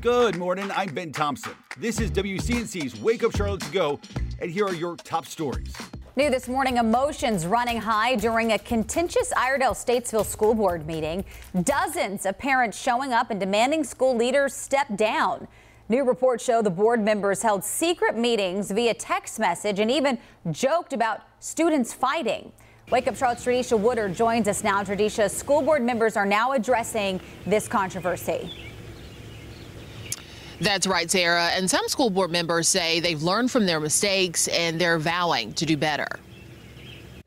Good morning. I'm Ben Thompson. This is WCNC's Wake Up Charlotte to Go, and here are your top stories. New this morning, emotions running high during a contentious Iredell Statesville School Board meeting. Dozens of parents showing up and demanding school leaders step down. New reports show the board members held secret meetings via text message and even joked about students fighting. Wake Up Charlotte's Tradesha Woodard joins us now. Tradesha, school board members are now addressing this controversy. That's right, Sarah. And some school board members say they've learned from their mistakes and they're vowing to do better.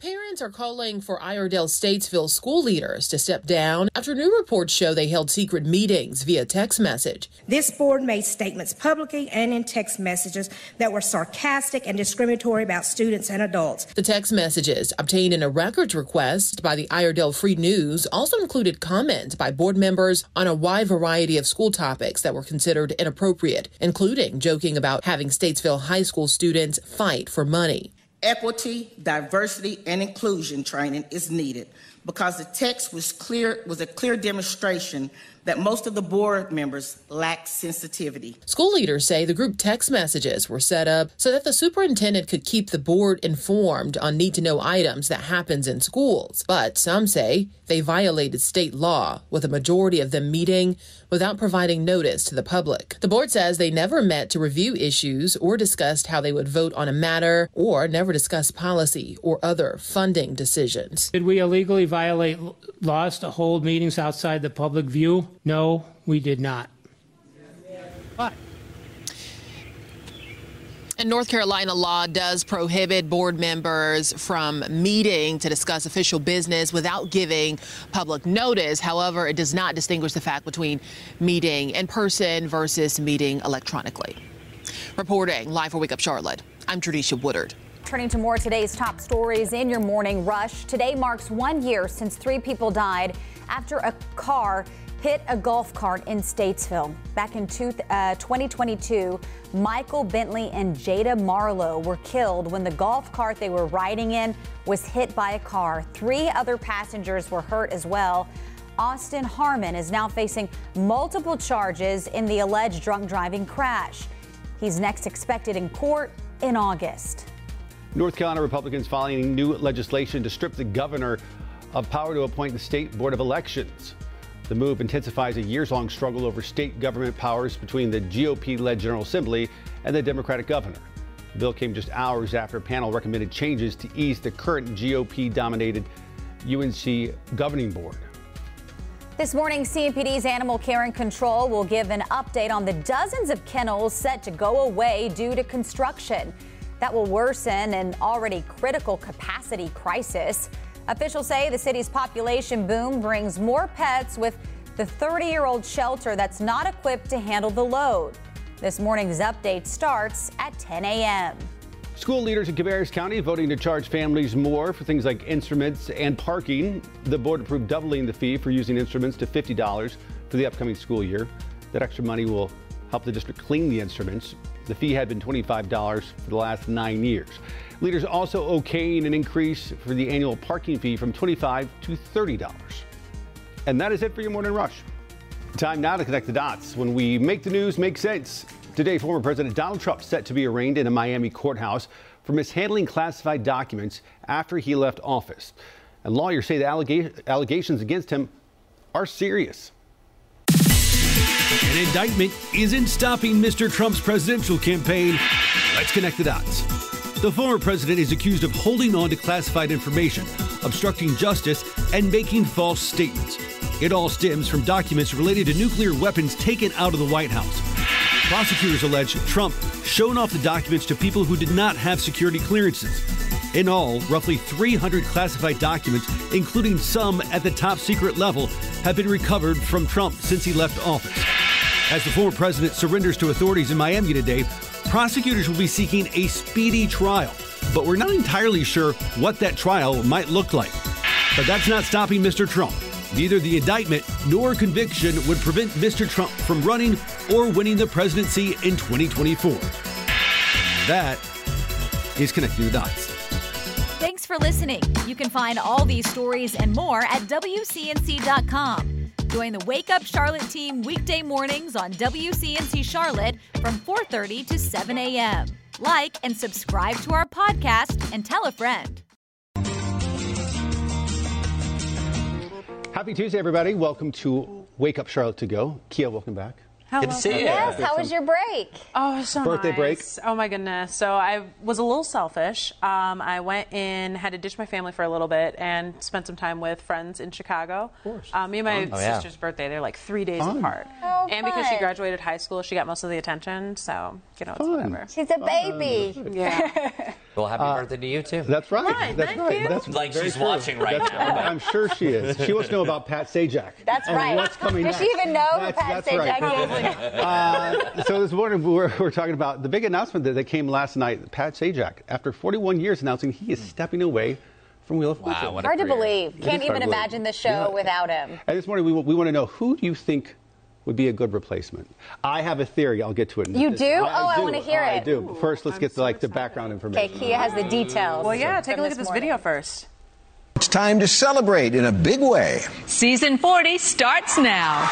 Parents are calling for Iredell Statesville school leaders to step down after new reports show they held secret meetings via text message. This board made statements publicly and in text messages that were sarcastic and discriminatory about students and adults. The text messages obtained in a records request by the Iredell Free News also included comments by board members on a wide variety of school topics that were considered inappropriate, including joking about having Statesville high school students fight for money. Equity, diversity, and inclusion training is needed because the text was clear was a clear demonstration that most of the board members lack sensitivity. School leaders say the group text messages were set up so that the superintendent could keep the board informed on need to know items that happens in schools. But some say they violated state law, with a majority of them meeting without providing notice to the public. The board says they never met to review issues or discussed how they would vote on a matter or never discussed policy or other funding decisions. Did we illegally violate laws to hold meetings outside the public view? No, we did not. But And North Carolina law does prohibit board members from meeting to discuss official business without giving public notice. However, it does not distinguish the fact between meeting in person versus meeting electronically. Reporting live for Wake Up Charlotte, I'm Tradesha Woodard. Turning to more today's top stories in your morning rush. Today marks one year since three people died after a car hit a golf cart in Statesville. Back in two, uh, 2022, Michael Bentley and Jada Marlowe were killed when the golf cart they were riding in was hit by a car. Three other passengers were hurt as well. Austin Harmon is now facing multiple charges in the alleged drunk driving crash. He's next expected in court in August. North Carolina Republicans filing new legislation to strip the governor of power to appoint the state board of elections. The move intensifies a years long struggle over state government powers between the GOP led General Assembly and the Democratic governor. The bill came just hours after a panel recommended changes to ease the current GOP dominated UNC governing board. This morning, CMPD's Animal Care and Control will give an update on the dozens of kennels set to go away due to construction. That will worsen an already critical capacity crisis. Officials say the city's population boom brings more pets with the 30 year old shelter that's not equipped to handle the load. This morning's update starts at 10 a.m. School leaders in Cabarrus County voting to charge families more for things like instruments and parking. The board approved doubling the fee for using instruments to $50 for the upcoming school year. That extra money will help the district clean the instruments. The fee had been $25 for the last nine years. Leaders also okaying an increase for the annual parking fee from 25 to $30. And that is it for your morning rush. Time now to connect the dots when we make the news make sense. Today, former President Donald Trump set to be arraigned in a Miami courthouse for mishandling classified documents after he left office. And lawyers say the allega- allegations against him are serious. An indictment isn't stopping Mr. Trump's presidential campaign. Let's connect the dots. The former president is accused of holding on to classified information, obstructing justice, and making false statements. It all stems from documents related to nuclear weapons taken out of the White House. Prosecutors allege Trump shown off the documents to people who did not have security clearances. In all, roughly 300 classified documents, including some at the top secret level, have been recovered from Trump since he left office. As the former president surrenders to authorities in Miami today, prosecutors will be seeking a speedy trial, but we're not entirely sure what that trial might look like. But that's not stopping Mr. Trump. Neither the indictment nor conviction would prevent Mr. Trump from running or winning the presidency in 2024. That is Connecting the Dots. Thanks for listening. You can find all these stories and more at WCNC.com. Join the Wake Up Charlotte team weekday mornings on WCNC Charlotte from 4:30 to 7 a.m. Like and subscribe to our podcast and tell a friend. Happy Tuesday, everybody. Welcome to Wake Up Charlotte to Go. Kia, welcome back. Good to see you. Yes, how was your break? Oh, so Birthday nice. break? Oh my goodness. So I was a little selfish. Um, I went in, had to ditch my family for a little bit, and spent some time with friends in Chicago. Of course. Um, me and my Oh, yeah. sister's birthday, they're like three days Fun. apart. Oh, and because she graduated high school, she got most of the attention. So you know, it's Fun. whatever. She's a baby. Yeah. Well, happy birthday to you too. That's right. Right, That's thank right. you. That's Like she's true. watching right That's- now. I'm sure she is. She wants to know about Pat Sajak. That's and right. What's coming Does next. she even know who That's- Pat that's right. Sajak is? Uh, so this morning we're, we're talking about the big announcement that, that came last night. Pat Sajak, after 41 years, announcing he is stepping away from Wheel of Fortune. Wow, what a Hard to believe. Can't even imagine the show Yeah. without him. And this morning we, we want to know who do you think would be a good replacement? I have a theory. I'll get to it. In a minute. You just- do? Oh, I do. wanna hear I it. I do. First, let's I'm get to so like the excited. background Okay, information. Kia has the details. Well, yeah. Take a look at this morning. video first. It's time to celebrate in a big way. Season 40 starts now.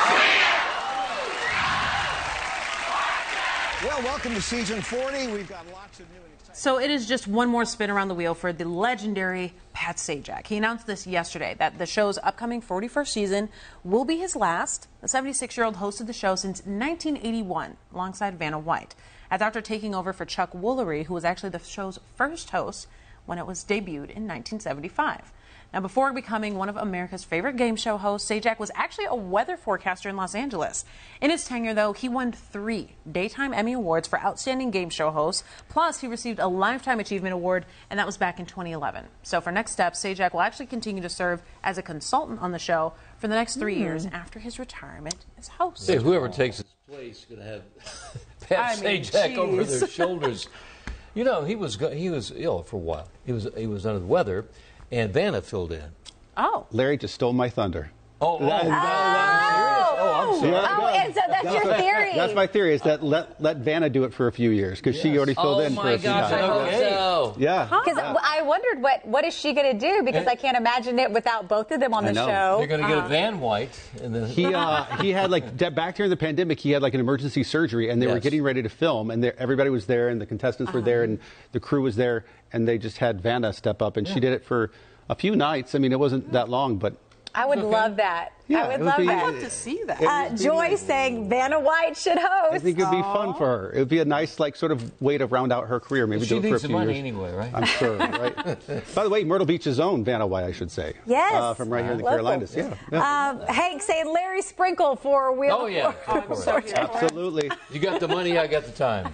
Well, welcome to season 40. We've got lots of new and exciting. So it is just one more spin around the wheel for the legendary Pat Sajak. He announced this yesterday that the show's upcoming 41st season will be his last. The 76 year old hosted the show since 1981 alongside Vanna White. As after taking over for Chuck Woolery, who was actually the show's first host when it was debuted in 1975. Now, before becoming one of America's favorite game show hosts, Sajak was actually a weather forecaster in Los Angeles. In his tenure, though, he won three Daytime Emmy Awards for Outstanding Game Show Host. Plus, he received a Lifetime Achievement Award, and that was back in 2011. So, for next steps, Sajak will actually continue to serve as a consultant on the show for the next three years hmm. after his retirement as host. Hey, whoever takes his place is going to have Pat I mean, Sajak over their shoulders. You know, he was he was ill for a while. He was he was under the weather, and Vanna filled in. Oh. Larry just stole my thunder. Oh, oh, That- no, that- oh, Yeah. Oh, and so that's your theory. That's my theory. Is that let let Vanna do it for a few years because she already filled Oh in for my a few gosh, I times. hope so. Yeah. Because I wondered what what is she going to do because I can't imagine it without both of them on I the know. show. They're going to get a Van White, and then He uh, he had like back during the pandemic, he had like an emergency surgery, and they were getting ready to film, and there- everybody was there, and the contestants were there, and the crew was there, and they just had Vanna step up, and she did it for a few nights. I mean, it wasn't that long, but I would love that. Yeah, I would would love be- that. I'd love to see that. Uh, Joy saying Vanna White should host. I think it'd be fun for her. It would be a nice like sort of way to round out her career. Maybe she do it for a needs few the money years. anyway, right? I'm sure, right? By the way, Myrtle Beach's own Vanna White, I should say. Yes. Uh, from right here in the Local. Carolinas. Yeah. yeah. Um, Hank saying Larry Sprinkle for Wheel Oh yeah, Fortune. so for. Absolutely. You got the money, I got the time.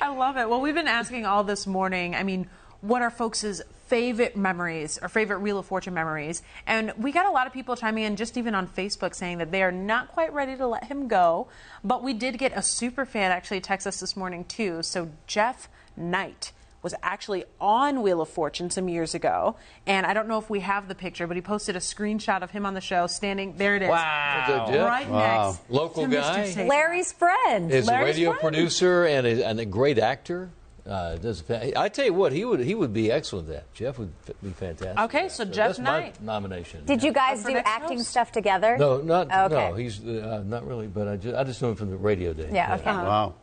I love it. Well, we've been asking all this morning. I mean, what are folks' favorite memories or favorite Wheel of Fortune memories? And we got a lot of people chiming in, just even on Facebook, saying that they are not quite ready to let him go. But we did get a super fan actually text us this morning too. So Jeff Knight was actually on Wheel of Fortune some years ago, and I don't know if we have the picture, but he posted a screenshot of him on the show standing. There it is, Wow. Right Wow. next Local to guy? Mr. Sajak. Larry's friend. Is a radio friend. producer and a, and a great actor. Uh, does a I tell you what, he would he would be excellent at that. Jeff would f- be fantastic. Okay, at so that. Jeff that's my Knight. nomination. Did you guys do acting host? stuff together? No, not Okay. no. He's uh, not really, but I just, I just know him from the radio days. Yeah, okay. Wow.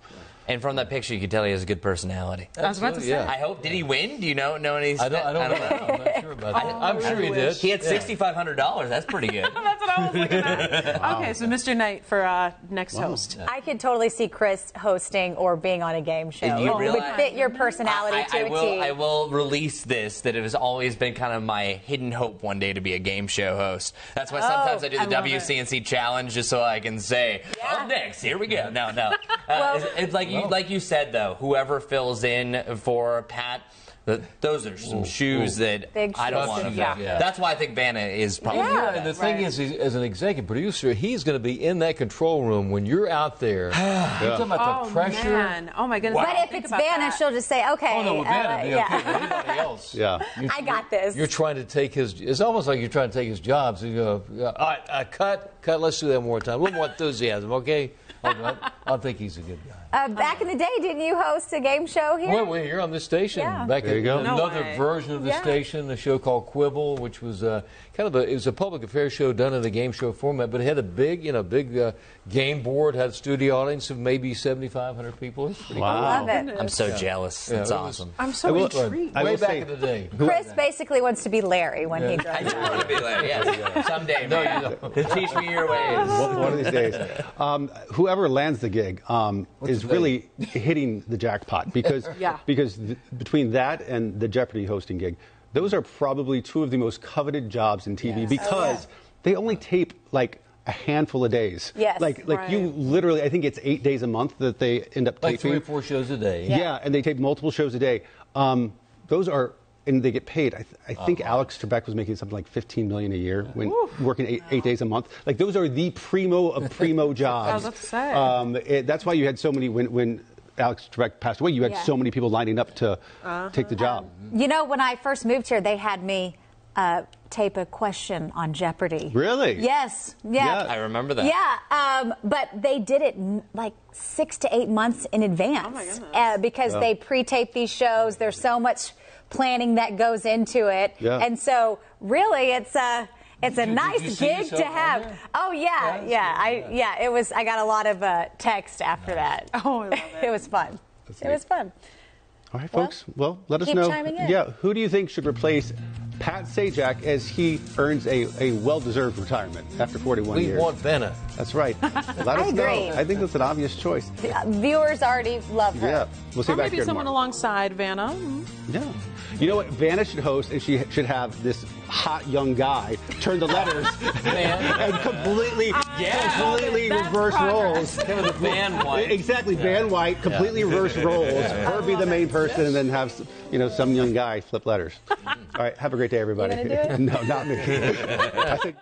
And from that picture, you could tell he has a good personality. I was about to say. yeah. I hope. Did he win? Do you know? Know any? I don't, I don't, know. I'm not sure about that. I'm sure he did. He had Yeah. sixty five hundred dollars. That's pretty good. That's what I was looking at. Okay, so Mr. Knight for uh, next host. I could totally see Chris hosting or being on a game show. Did you it realize- would fit your personality I, to I a will. T. I will release this. That it has always been kind of my hidden hope one day to be a game show host. That's why sometimes I do I the it. WCNC challenge just so I can say, Yeah. "Up next, here we go." No, no. Uh, Well- it's, it's like you, like you said though. Whoever fills in for Pat. th- Those are some shoes that Big I don't want to Yeah. Yeah. That's why I think Vanna is probably Yeah. the and the thing Right. is, as an executive producer, he's going to be in that control room when you're out there. You're talking about Oh the pressure. man! Oh my goodness! but if Think it's about Vanna, that. she'll just say, okay. Oh no, with uh, Vanna, it'd be yeah. okay. But anybody else? Yeah. you- I got this. You're trying to take his. It's almost like you're trying to take his job. So you go, all right, uh, cut, cut. Let's do that one more time. A little more enthusiasm, okay? I, I think he's a good guy. Uh, back in the day, didn't you host a game show here? Well, we're here on this station. Yeah. Back There you in go. Another way. version of the Yeah. station, a show called Quibble, which was uh, kind of a it was a public affairs show done in a game show format, but it had a big, you know, big uh, game board, had a studio audience of maybe seventy five hundred people. It's pretty Wow. Love it. I'm so Yeah. jealous. Yeah, It's it was- awesome. I'm I so will- intrigued. Way back say- in the day. Chris basically wants to be Larry when he grows I do up. want to be there. Yes. Someday, no, you don't. Teach me your ways. One one of these days. Um, whoever lands the gig um, is the really hitting the jackpot because Yeah. because th- between that and the Jeopardy hosting gig, those are probably two of the most coveted jobs in TV because they only tape like a handful of days. Yes. Like like you literally, I think it's eight days a month that they end up like taping. three or four shows a day. Yeah, and they tape multiple shows a day. Um, those are, and they get paid. I, th- I think Alex Trebek was making something like 15 million a year when working eight, eight days a month. Like those are the primo of primo jobs. that's. Um, it, that's why you had so many when when Alex Trebek passed away. You had Yeah. so many people lining up to take the job. You know, when I first moved here, they had me uh, tape a question on Jeopardy. Really? Yes. Yeah. Yeah. I remember that. Yeah, um, but they did it n- like six to eight months in advance goodness. uh, because they pre-tape these shows. There's so much planning that goes into it, Yeah. and so really, it's a it's a Did you- did you nice gig to have. Oh yeah, yeah, I yeah. It was. I got a lot of uh, text after that. Oh, I love it. it was fun. it neat. was fun. All right, folks. Well, let us keep know. chiming in. Yeah, who do you think should replace Pat Sajak as he earns a, a well-deserved retirement after 41 We years? We want Vanna. That's right. Let us I agree. know. I think that's an obvious choice. Uh, viewers already love her. Yeah, we'll see Or you back maybe here someone tomorrow. alongside Vanna. Yeah. You know what? Vanna should host, and she should have this hot young guy turn the letters and completely, ah, Yeah. completely That's reverse progress. roles. Him with the Van White. Exactly, Van White, completely reverse roles. Her be the main person, and then have you know some young guy flip letters. All right, have a great day, everybody. You do it? no, not me. I think.